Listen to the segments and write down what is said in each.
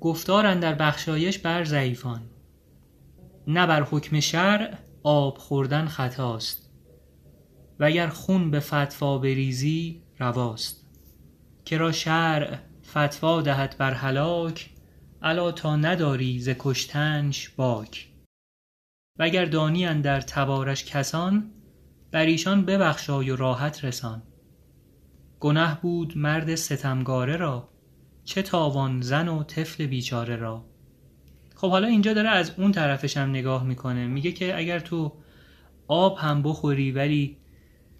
گفتار در بخشایش بر ضعیفان. نه بر حکم شرع آب خوردن خطاست وگر خون به فتوی بریزی رواست. کرا شرع فتوی دهد بر هلاک الا تا نداری ز کشتنش باک. وگر دانی اندر تبارش کسان بر ایشان ببخشای و راحت رسان. گنه بود مرد ستمگاره را. چه تاوان زن و طفل بیچاره را. خب حالا اینجا داره از اون طرفش هم نگاه می‌کنه. میگه که اگر تو آب هم بخوری ولی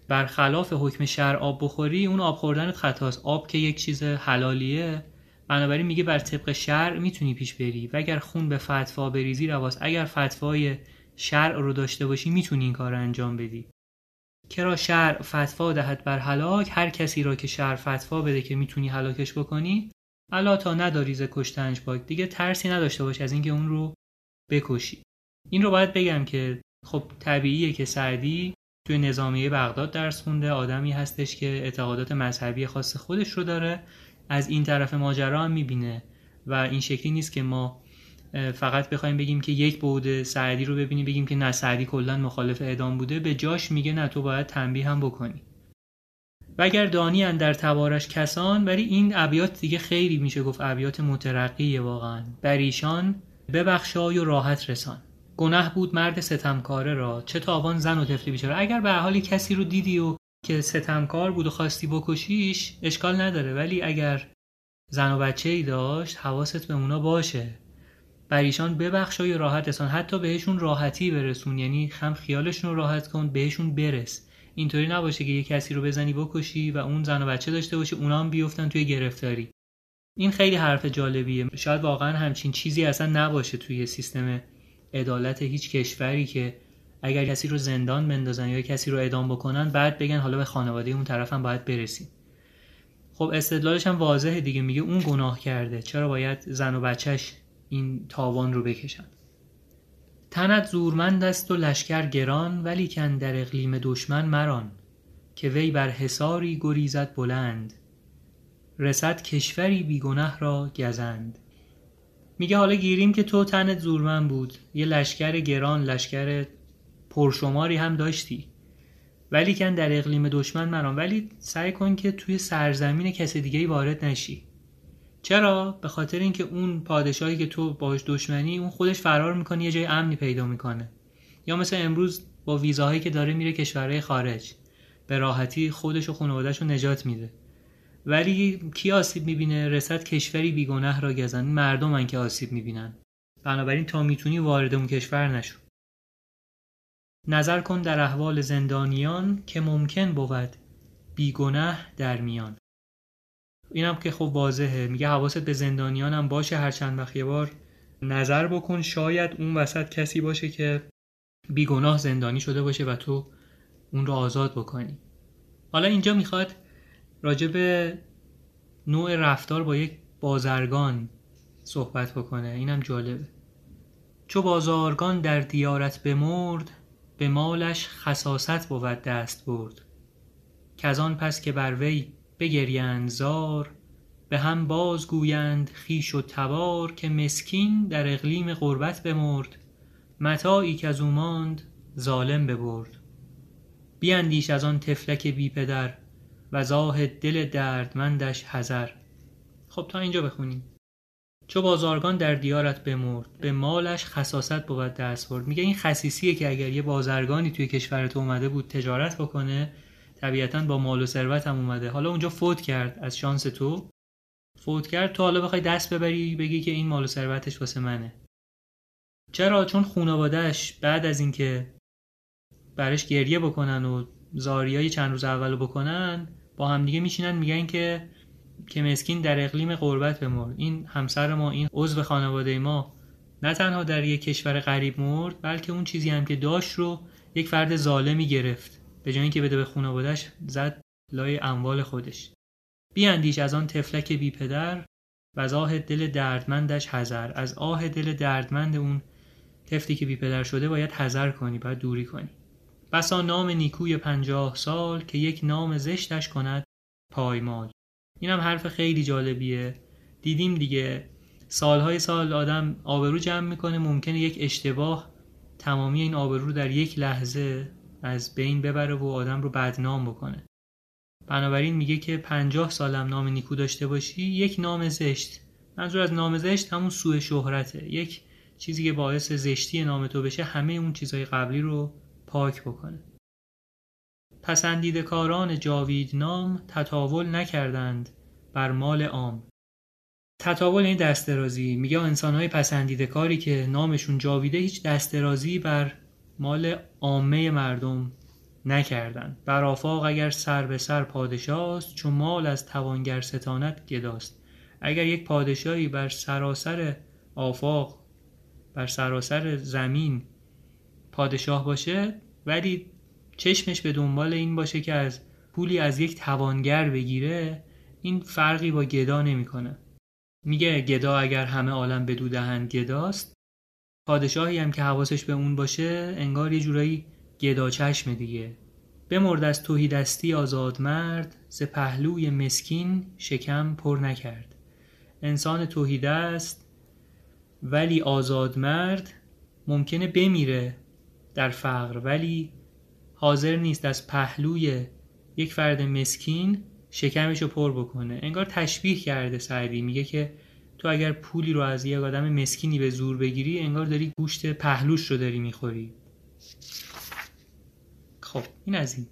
برخلاف حکم شرع آب بخوری اون آب خوردنت خطاست. آب که یک چیز حلالیه. بنابراین میگه بر طبق شرع می‌تونی پیش بری. و اگر خون به فتوا بریزی رواست اگر فتوای شرع رو داشته باشی می‌تونی این کار رو انجام بدی. کرا شرع فتوا دهد بر هلاک؟ هر کسی را که شرع فتوا بده که می‌تونی هلاکش بکنی الا تا نداری ز کشتنش باک دیگه ترسی نداشته باش از اینکه اون رو بکشی. این رو باید بگم که خب طبیعیه که سعدی توی نظامیه بغداد درس خونده آدمی هستش که اعتقادات مذهبی خاص خودش رو داره از این طرف ماجرا هم می‌بینه و این شکلی نیست که ما فقط بخوایم بگیم که یک بعد سعدی رو ببینیم بگیم که نه سعدی کلا مخالف اعدام بوده به جاش میگه نه تو باید تنبیه هم بکنی. و اگر دانی در تبارش کسان ولی این ابیات دیگه خیلی میشه گفت ابیات مترقیه واقعا. بر ایشان ببخشای و راحت رسان. گناه بود مرد ستمکاره را. چه تاوان زن و طفلی بیچاره. اگر به حالی کسی رو دیدی و که ستمکار بود و خواستی بکشیش اشکال نداره. ولی اگر زن و بچه ای داشت حواست به اونا باشه. بر ایشان ببخشای و راحت رسان. حتی بهشون راحتی برسون. یعنی هم خیالشون رو راحت کن بهشون برس. اینطوری نباشه که یه کسی رو بزنی بکشی و اون زن و بچه داشته باشه اونا هم بیفتن توی گرفتاری. این خیلی حرف جالبیه. شاید واقعا همچین چیزی اصلا نباشه توی سیستم عدالت هیچ کشوری که اگر کسی رو زندان بندازن یا کسی رو اعدام بکنن بعد بگن حالا به خانواده اون طرف هم باید برسیم. خب استدلالش هم واضحه دیگه میگه اون گناه کرده. چرا باید زن و بچهش این تاوان رو بکشن؟ تنت زورمند است و لشکر گران ولی کن در اقلیم دشمن مران که وی بر حصاری گریزد بلند. رسد کشوری بیگنه را گزند. میگه حالا گیریم که تو تنت زورمند بود. یه لشکر گران لشکر پرشماری هم داشتی. ولی کن در اقلیم دشمن مران. ولی سعی کن که توی سرزمین کسی دیگه وارد نشی. چرا؟ به خاطر اینکه اون پادشاهی که تو باش دشمنی اون خودش فرار می‌کنه یه جای امنی پیدا می‌کنه. یا مثل امروز با ویزاهایی که داره میره کشورهای خارج به راحتی خودش و خانوادهش رو نجات میده. ولی کی آسیب می‌بینه؟ رسد کشوری بیگناه را گزن مردمن که آسیب می‌بینن. بنابراین تا می‌تونی وارد اون کشور نشو. نظر کن در احوال زندانیان که ممکن بود بیگناه در میان. اینم که خب واضحه. میگه حواست به زندانیان هم باشه هر چند وقت یه بار نظر بکن. شاید اون وسط کسی باشه که بیگناه زندانی شده باشه و تو اون رو آزاد بکنی. حالا اینجا می‌خواد راجع به نوع رفتار با یک بازرگان صحبت بکنه. اینم جالبه. چو بازارگان در دیارت بمرد به مالش خصاصت بود دست برد. که آن پس که بر وی بگریند زار به هم بازگویند خویش و تبار که مسکین در اقلیم غربت بمرد متاعی کز او ماند ظالم ببرد. بیندیش از آن طفلک بی پدر و زاهد دل دردمندش حذر. خب تا اینجا بخونیم. چو بازارگان در دیارت بمرد به مالش خصاصت بود دست برد. میگه این خصیصیه که اگر یه بازرگانی توی کشورت اومده بود تجارت بکنه طبیعتا با مال و ثروت هم اومده. حالا اونجا فوت کرد از شانس تو. فوت کرد. تو حالا بخوای دست ببری بگی که این مال و ثروتش واسه منه. چرا؟ چون خانوادهش بعد از اینکه برش گریه بکنن و زاریای چند روز اولو بکنن با همدیگه میشینن میگن که که مسکین در اقلیم غربت بمرد. این همسر ما این عضو خانواده ما نه تنها در یک کشور غریب مرد بلکه اون چیزی هم که داشت رو یک فرد ظالمی گرفت. به جای اینکه بده به خانوادهش زد لای اموال خودش. بیاندیش از آن تفلک بی پدر و از آه دل دردمندش حذر. از آه دل دردمند اون تفلی که بی پدر شده باید حذر کنی باید دوری کنی. بسا نام نیکوی پنجاه سال که یک نام زشتش کند پایمال. این هم حرف خیلی جالبیه. دیدیم دیگه سالهای سال آدم آبرو جمع می‌کنه ممکنه یک اشتباه تمامی این آبرو رو در یک لحظه از بین ببره و آدم رو بدنام بکنه. بنابراین میگه که پنجاه سالم نام نیکو داشته باشی یک نام زشت. منظور از نام زشت همون سوء شهرته. یک چیزی که باعث زشتی نام تو بشه همه اون چیزهای قبلی رو پاک بکنه. پسندیده کاران جاوید نام تطاول نکردند بر مال عام. تطاول این دسترازی. میگه انسانهای پسندیده کاری که نامشون جاویده هیچ دسترازی بر مال عامه مردم نکردند. بر اگر سر به سر پادشاست چون مال از توانگر ستانت گداست. اگر یک پادشاهی بر سراسر آفاق بر سراسر زمین پادشاه باشه ولی چشمش به دنبال این باشه که از پولی از یک توانگر بگیره این فرقی با گدا نمی‌کنه. میگه گدا اگر همه عالم بدو دهند گداست پادشاهی هم که حواسش به اون باشه انگار یه جورایی گدا چشم دیگه. بمرد از توهی دستی آزاد مرد ز پهلوی مسکین شکم پر نکرد. انسان توهی است ولی آزاد مرد ممکنه بمیره در فقر ولی حاضر نیست از پهلوی یک فرد مسکین شکمش رو پر بکنه. انگار تشبیه کرده سعدی میگه که تو اگر پولی رو از یک آدم مسکینی به زور بگیری انگار داری گوشت پهلوش رو داری می‌خوری. خب این از این.